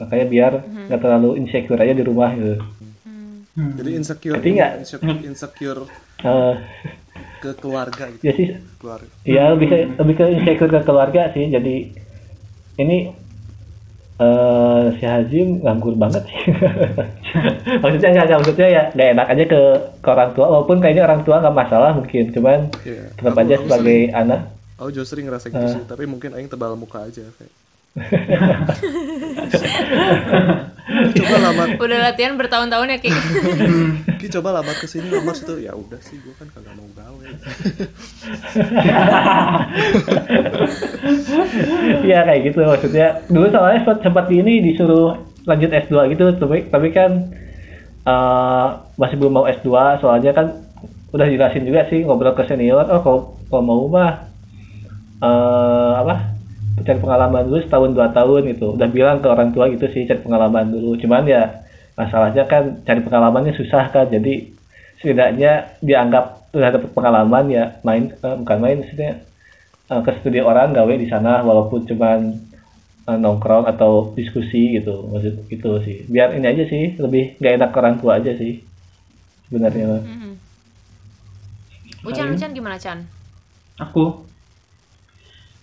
makanya biar hmm. nggak hmm. terlalu insecure aja di rumah gitu hmm. jadi insecure Jadi gak, insecure, insecure uh, ke keluarga gitu ya sih keluarga. ya lebih ke lebih ke insecure ke keluarga sih jadi ini uh, si Hazim nganggur banget sih [LAUGHS] maksudnya nggak maksudnya ya nggak enak aja ke, ke orang tua walaupun kayaknya orang tua nggak masalah mungkin cuman yeah. tetap aja sebagai sering, anak aku justru sering ngerasa gitu uh, sih tapi mungkin Aing tebal muka aja kayak coba lamar udah latihan bertahun-tahun ya Ki? Ki coba lamar ke sini lamar situ. Ya udah sih gue kan kagak mau gawe. Iya kayak gitu maksudnya. Dulu soalnya sempat ini disuruh lanjut S2 gitu tapi tapi kan uh, masih belum mau S2 soalnya kan udah jelasin juga sih ngobrol ke senior oh kalau kalau mau mah uh, apa cari pengalaman dulu setahun dua tahun gitu. Udah bilang ke orang tua gitu sih cari pengalaman dulu. Cuman ya masalahnya kan cari pengalamannya susah kan. Jadi setidaknya dianggap udah dapat pengalaman ya main uh, bukan main maksudnya uh, ke studio orang gawe di sana walaupun cuman uh, nongkrong atau diskusi gitu. Maksud itu sih. Biar ini aja sih lebih gak enak ke orang tua aja sih sebenarnya. Mm -hmm. Ucan, Ucan gimana Chan? Aku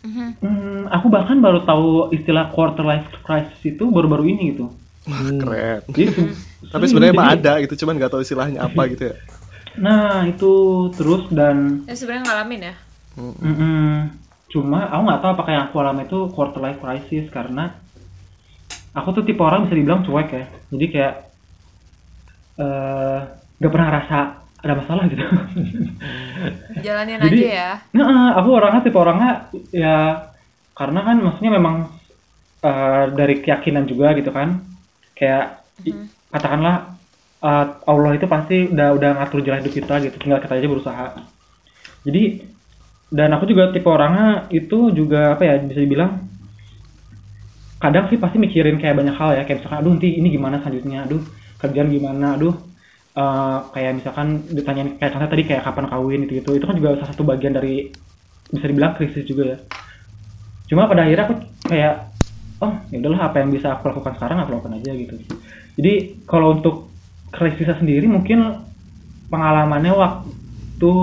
Mm-hmm. Hmm, aku bahkan baru tahu istilah quarter life crisis itu baru-baru ini gitu. Wah, keren. Gitu. Tapi sebenarnya mah ada gitu, cuman nggak tahu istilahnya [LAUGHS] apa gitu ya. Nah, itu terus dan Ya sebenarnya ngalamin ya. Mm -mm. Cuma aku nggak tahu apakah yang aku alami itu quarter life crisis karena aku tuh tipe orang bisa dibilang cuek ya. Jadi kayak uh, eh, gak pernah rasa ada masalah gitu. [LAUGHS] Jalanin Jadi, aja ya. Nah, aku orangnya tipe orangnya ya karena kan maksudnya memang uh, dari keyakinan juga gitu kan. Kayak hmm. katakanlah uh, Allah itu pasti udah udah ngatur jalan hidup kita gitu, tinggal kita aja berusaha. Jadi dan aku juga tipe orangnya itu juga apa ya bisa dibilang kadang sih pasti mikirin kayak banyak hal ya kayak misalkan aduh nanti ini gimana selanjutnya aduh kerjaan gimana aduh uh, kayak misalkan ditanya kayak contoh tadi kayak kapan kawin itu itu itu kan juga salah satu bagian dari bisa dibilang krisis juga ya. Cuma pada akhirnya aku kayak oh ya udahlah apa yang bisa aku lakukan sekarang aku lakukan aja gitu. Jadi kalau untuk krisisnya sendiri mungkin pengalamannya waktu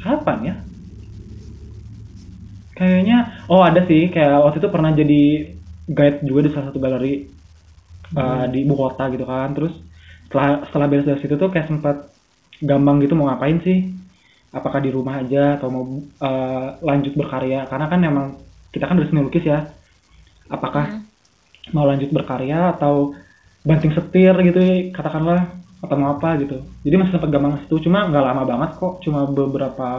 kapan ya? Kayaknya oh ada sih. Kayak waktu itu pernah jadi guide juga di salah satu galeri uh, di ibu kota gitu kan. Terus setelah setelah beres dari situ tuh kayak sempat gampang gitu mau ngapain sih? Apakah di rumah aja atau mau uh, lanjut berkarya? Karena kan emang kita kan udah seni lukis ya. Apakah hmm. mau lanjut berkarya atau banting setir gitu katakanlah atau mau apa gitu. Jadi masih sempat gampang situ cuma nggak lama banget kok. Cuma beberapa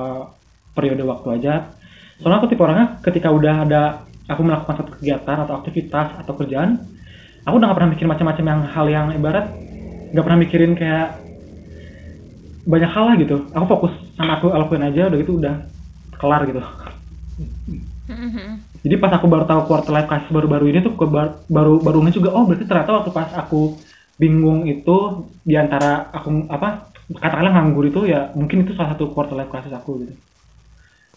periode waktu aja. Soalnya aku tipe orangnya ketika udah ada aku melakukan satu kegiatan atau aktivitas atau kerjaan aku udah gak pernah mikir macam-macam yang hal yang ibarat nggak pernah mikirin kayak banyak hal lah gitu. Aku fokus sama aku lakuin aja udah gitu udah kelar gitu. Jadi pas aku baru tahu quarter life crisis baru-baru ini tuh baru baru juga oh berarti ternyata waktu pas aku bingung itu di antara aku apa katakanlah nganggur itu ya mungkin itu salah satu quarter life crisis aku gitu.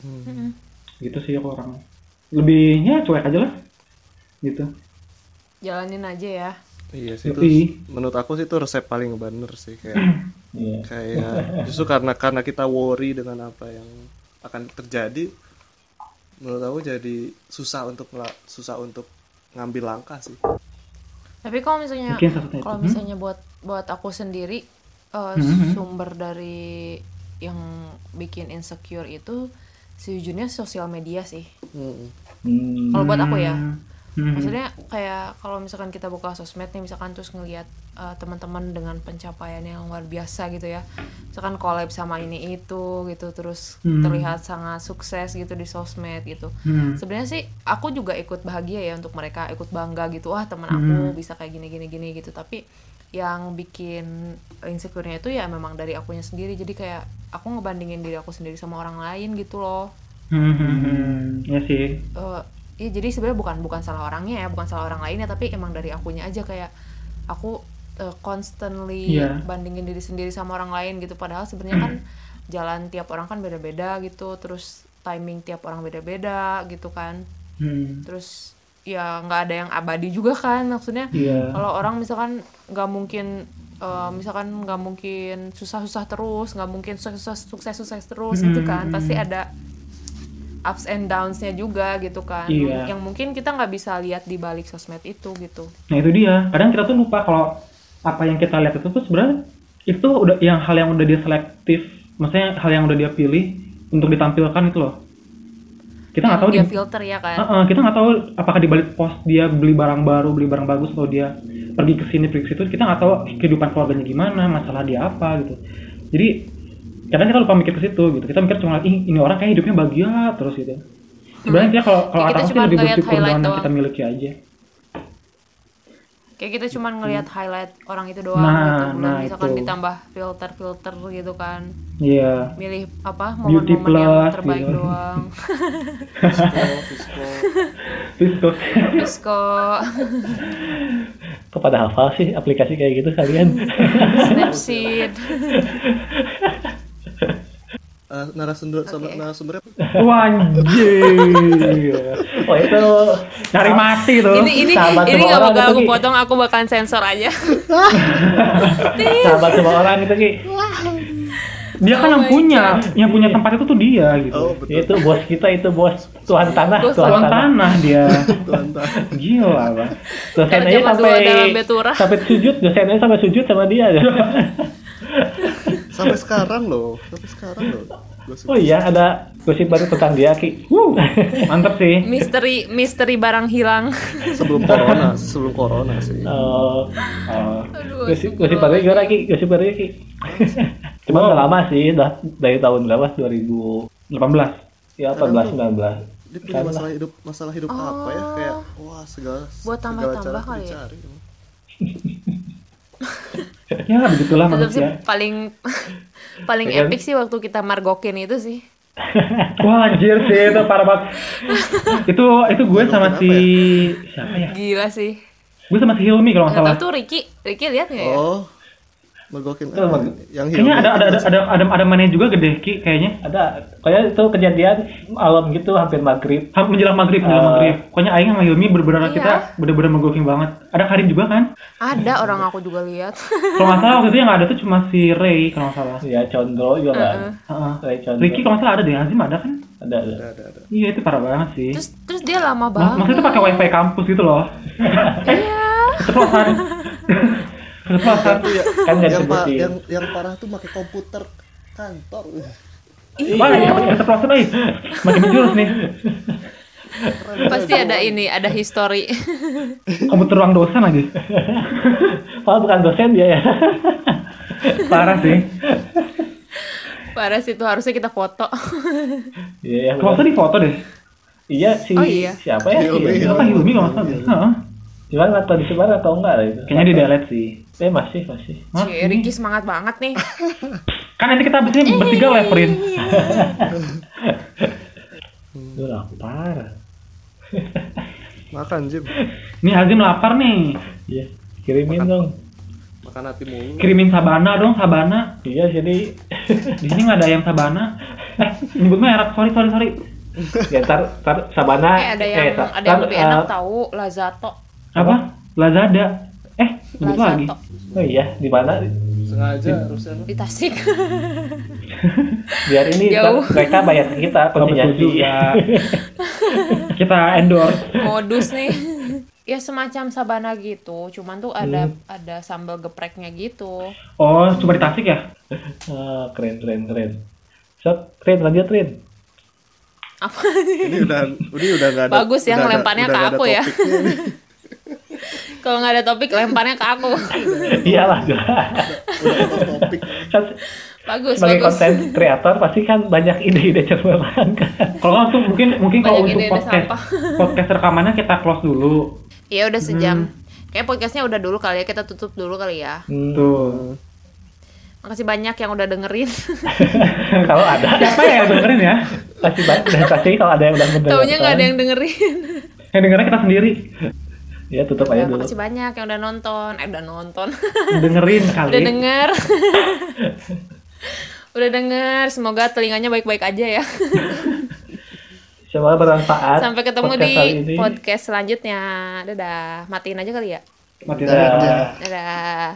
Hmm. gitu sih aku orang. Lebihnya cuek aja lah gitu. Jalanin aja ya Iya sih itu menurut aku sih itu resep paling bener sih kayak yeah. [CLEARS THROAT] kayak [LAUGHS] justru karena karena kita worry dengan apa yang akan terjadi menurut aku jadi susah untuk susah untuk ngambil langkah sih Tapi kalau misalnya kalau. Hmm? misalnya buat buat aku sendiri eh, Hmm. sumber dari yang bikin insecure itu sejujurnya sosial media sih. Mm-mm. Hmm. Kalau buat aku ya. Hmm. Maksudnya kayak kalau misalkan kita buka sosmed nih misalkan terus ngelihat eh, teman-teman dengan pencapaian yang luar biasa gitu ya. Misalkan collab sama ini itu gitu terus Hmm. terlihat sangat sukses gitu di sosmed gitu. Hmm. Sebenarnya sih aku juga ikut bahagia ya untuk mereka ikut bangga gitu. Wah, teman aku Hmm. bisa kayak gini gini gini gitu. Tapi yang bikin insecure-nya itu ya memang dari akunya sendiri. Jadi kayak aku ngebandingin diri aku sendiri sama orang lain gitu loh. Hmm, hmm, hmm. Ya sih. Eh, ya jadi sebenarnya bukan bukan salah orangnya ya bukan salah orang lainnya tapi emang dari akunya aja kayak aku eh, constantly Iya. bandingin diri sendiri sama orang lain gitu padahal sebenarnya kan [CLEARS THROAT] jalan tiap orang kan beda-beda gitu terus timing tiap orang beda-beda gitu kan Hmm. terus ya nggak ada yang abadi juga kan maksudnya Iya. kalau orang misalkan nggak mungkin eh, misalkan nggak mungkin susah-susah terus nggak mungkin sukses sukses sukses terus gitu kan Hmm. pasti ada ups and downs-nya juga gitu kan Iya. yang mungkin kita nggak bisa lihat di balik sosmed itu gitu Nah itu dia. Kadang kita tuh lupa kalau apa yang kita lihat itu tuh sebenarnya itu udah yang hal yang udah dia selektif, maksudnya hal yang udah dia pilih untuk ditampilkan itu loh. Kita nggak tahu dia di, filter ya kan Heeh, kita nggak tahu apakah di balik post dia beli barang baru, beli barang bagus atau dia pergi ke sini pergi ke situ. Kita nggak tahu kehidupan keluarganya gimana, masalah dia apa gitu. Jadi kadang kita lupa mikir ke situ gitu. Kita mikir cuma Ih, ini orang kayak hidupnya bahagia terus gitu. Sebenarnya dia kalau kalau kata sih lebih bersyukur dengan yang kita miliki aja. kayak kita cuma ngelihat highlight orang itu doang Nah, gitu nah misalkan itu. ditambah filter-filter gitu kan Iya. milih apa Beauty momen-momen yang terbaik gitu. doang [LAUGHS] Fisco, fisco. Terus tuh. terus kok Kok pada hafal sih aplikasi kayak gitu kalian? [LAUGHS] Snapseed [LAUGHS] Eh, narasumber sama Oke. narasumbernya Wah, anjir. oh itu Cari mati tuh. ini ini Sahabat ini nggak bakal aku Ki. potong aku bakalan sensor aja [LAUGHS] sahabat semua orang itu ki. Dia kan Oh yang my punya, yang punya tempat itu tuh dia gitu. oh betul Itu bos kita itu bos Tuhan tanah, Bos Tuhan Tuan tanah. tanah dia. [LAUGHS] Gila, Bang. Dosen Kalau aja zaman dulu sampai dalam Betura. sampai sujud, dosen aja sampai sujud sama dia. [LAUGHS] sampai sekarang loh sampai sekarang loh Gosip. oh iya, ada gosip baru tentang dia ki. Mantep sih. misteri misteri barang hilang sebelum corona sebelum corona sih Oh, Oh. Aduh, gosip gosip baru gimana ki? Gosip baru ki. Cuma Oh. udah lama sih, udah dari tahun berapa? 2000 18. ya 18 19. dia punya masalah hidup masalah hidup apa ya kayak wah segala Buat tambah-tambah kali ya? Ya, begitulah tetap sih manusia. paling [LAUGHS] paling Ya kan? epic sih waktu kita margokin itu sih [LAUGHS] Wah, anjir sih itu parah banget. itu itu gue sama si ya? siapa ya? gila sih Gue sama si Hilmi kalau nggak salah. tuh Ricky Ricky lihat nggak ya oh mergokin Oh, apa? yang Kayaknya ada ada ada ada ada, ada mana juga gede Ki kayaknya. Ada kayak itu kejadian malam gitu hampir maghrib. Ha- menjelang maghrib, menjelang Eh. maghrib. Pokoknya Aing sama Hilmi bener-bener Iya. kita bener-bener menggoking banget. Ada Karin juga kan? ada orang aku juga lihat [LAUGHS] Kalau nggak salah waktu itu yang ada tuh cuma si Ray kalau nggak salah. Ya Condro juga kan. Heeh. Ray Condro. Ricky kalau nggak salah ada deh, Azim ada kan? ada ada. ada Iya itu parah banget sih. terus terus dia lama banget Maksudnya itu pakai wifi kampus gitu loh. iya Keceplosan. [LAUGHS] Ya, Kan nggak yang, pa- yang yang parah tuh pakai komputer kantor Wah, yang pakai keceplosan eh. Makin menjurus nih. Pasti ada ini ada history Komputer ruang dosen lagi. Oh bukan dosen dia ya. Parah sih. parah sih itu harusnya kita foto Iya ya. Kalau di foto deh. Iya si Oh, iya. siapa ya? Hilmi, Si- Apa Hilmi kalau nggak salah? Heeh. Cuman nggak tahu disebar atau enggak itu. Kayaknya di delete sih. Eh masih masih. Mas, Cie, Ricky semangat banget nih [LAUGHS] Kan nanti kita abisnya bertiga leverin. Itu [LAUGHS] lapar. makan Jim Nih Azim lapar nih. Iya. Kirimin dong. makan hati mulu Kirimin sabana dong, sabana. Iya jadi [LAUGHS] Di sini nggak ada ayam sabana. Eh, nyebut merek. Sorry, sorry, sorry. ya tar, tar sabana. eh ada yang sa- ada yang tar, lebih eh, enak tahu Lazato Apa? Lazada. Eh, nyebut lagi. Oh iya, di mana? sengaja harusnya di Tasik [LAUGHS] Biar ini Jauh. mereka bayar kita betul konsinyasi. juga. Kita endorse. modus nih ya semacam sabana gitu cuman tuh ada ada sambal gepreknya gitu Oh, cuma di Tasik ya? Ah, keren keren keren so Rin lanjut Rin apa Ini udah ini udah nggak ada. Bagus ya ngelemparnya udah ke aku ya. [LAUGHS] kalau nggak ada topik lemparnya ke aku iyalah Udah ada topik. kan bagus sebagai bagus konten kreator pasti kan banyak ide-ide cemerlang kan Kalau nggak tuh mungkin mungkin kalau untuk ide-ide podcast sampah. podcast rekamannya kita close dulu. Iya udah sejam. Hmm. Kayak podcastnya udah dulu kali ya kita tutup dulu kali ya. Hmm, Tuh. Makasih banyak yang udah dengerin. [LAUGHS] kalau ada Siapa ya yang dengerin ya? pasti pasti kalau ada yang udah mendengarkan Taunya nggak ada yang dengerin. Yang dengerin kita sendiri. Ya tutup aja Ya, dulu makasih banyak yang udah nonton. Eh udah nonton. Dengerin kali. udah denger. [LAUGHS] udah denger. Semoga telinganya baik-baik aja ya. [LAUGHS] semoga bermanfaat Sampai ketemu podcast di ini. podcast selanjutnya. Dadah. Matiin aja kali ya. Mati Dadah. aja. Dadah.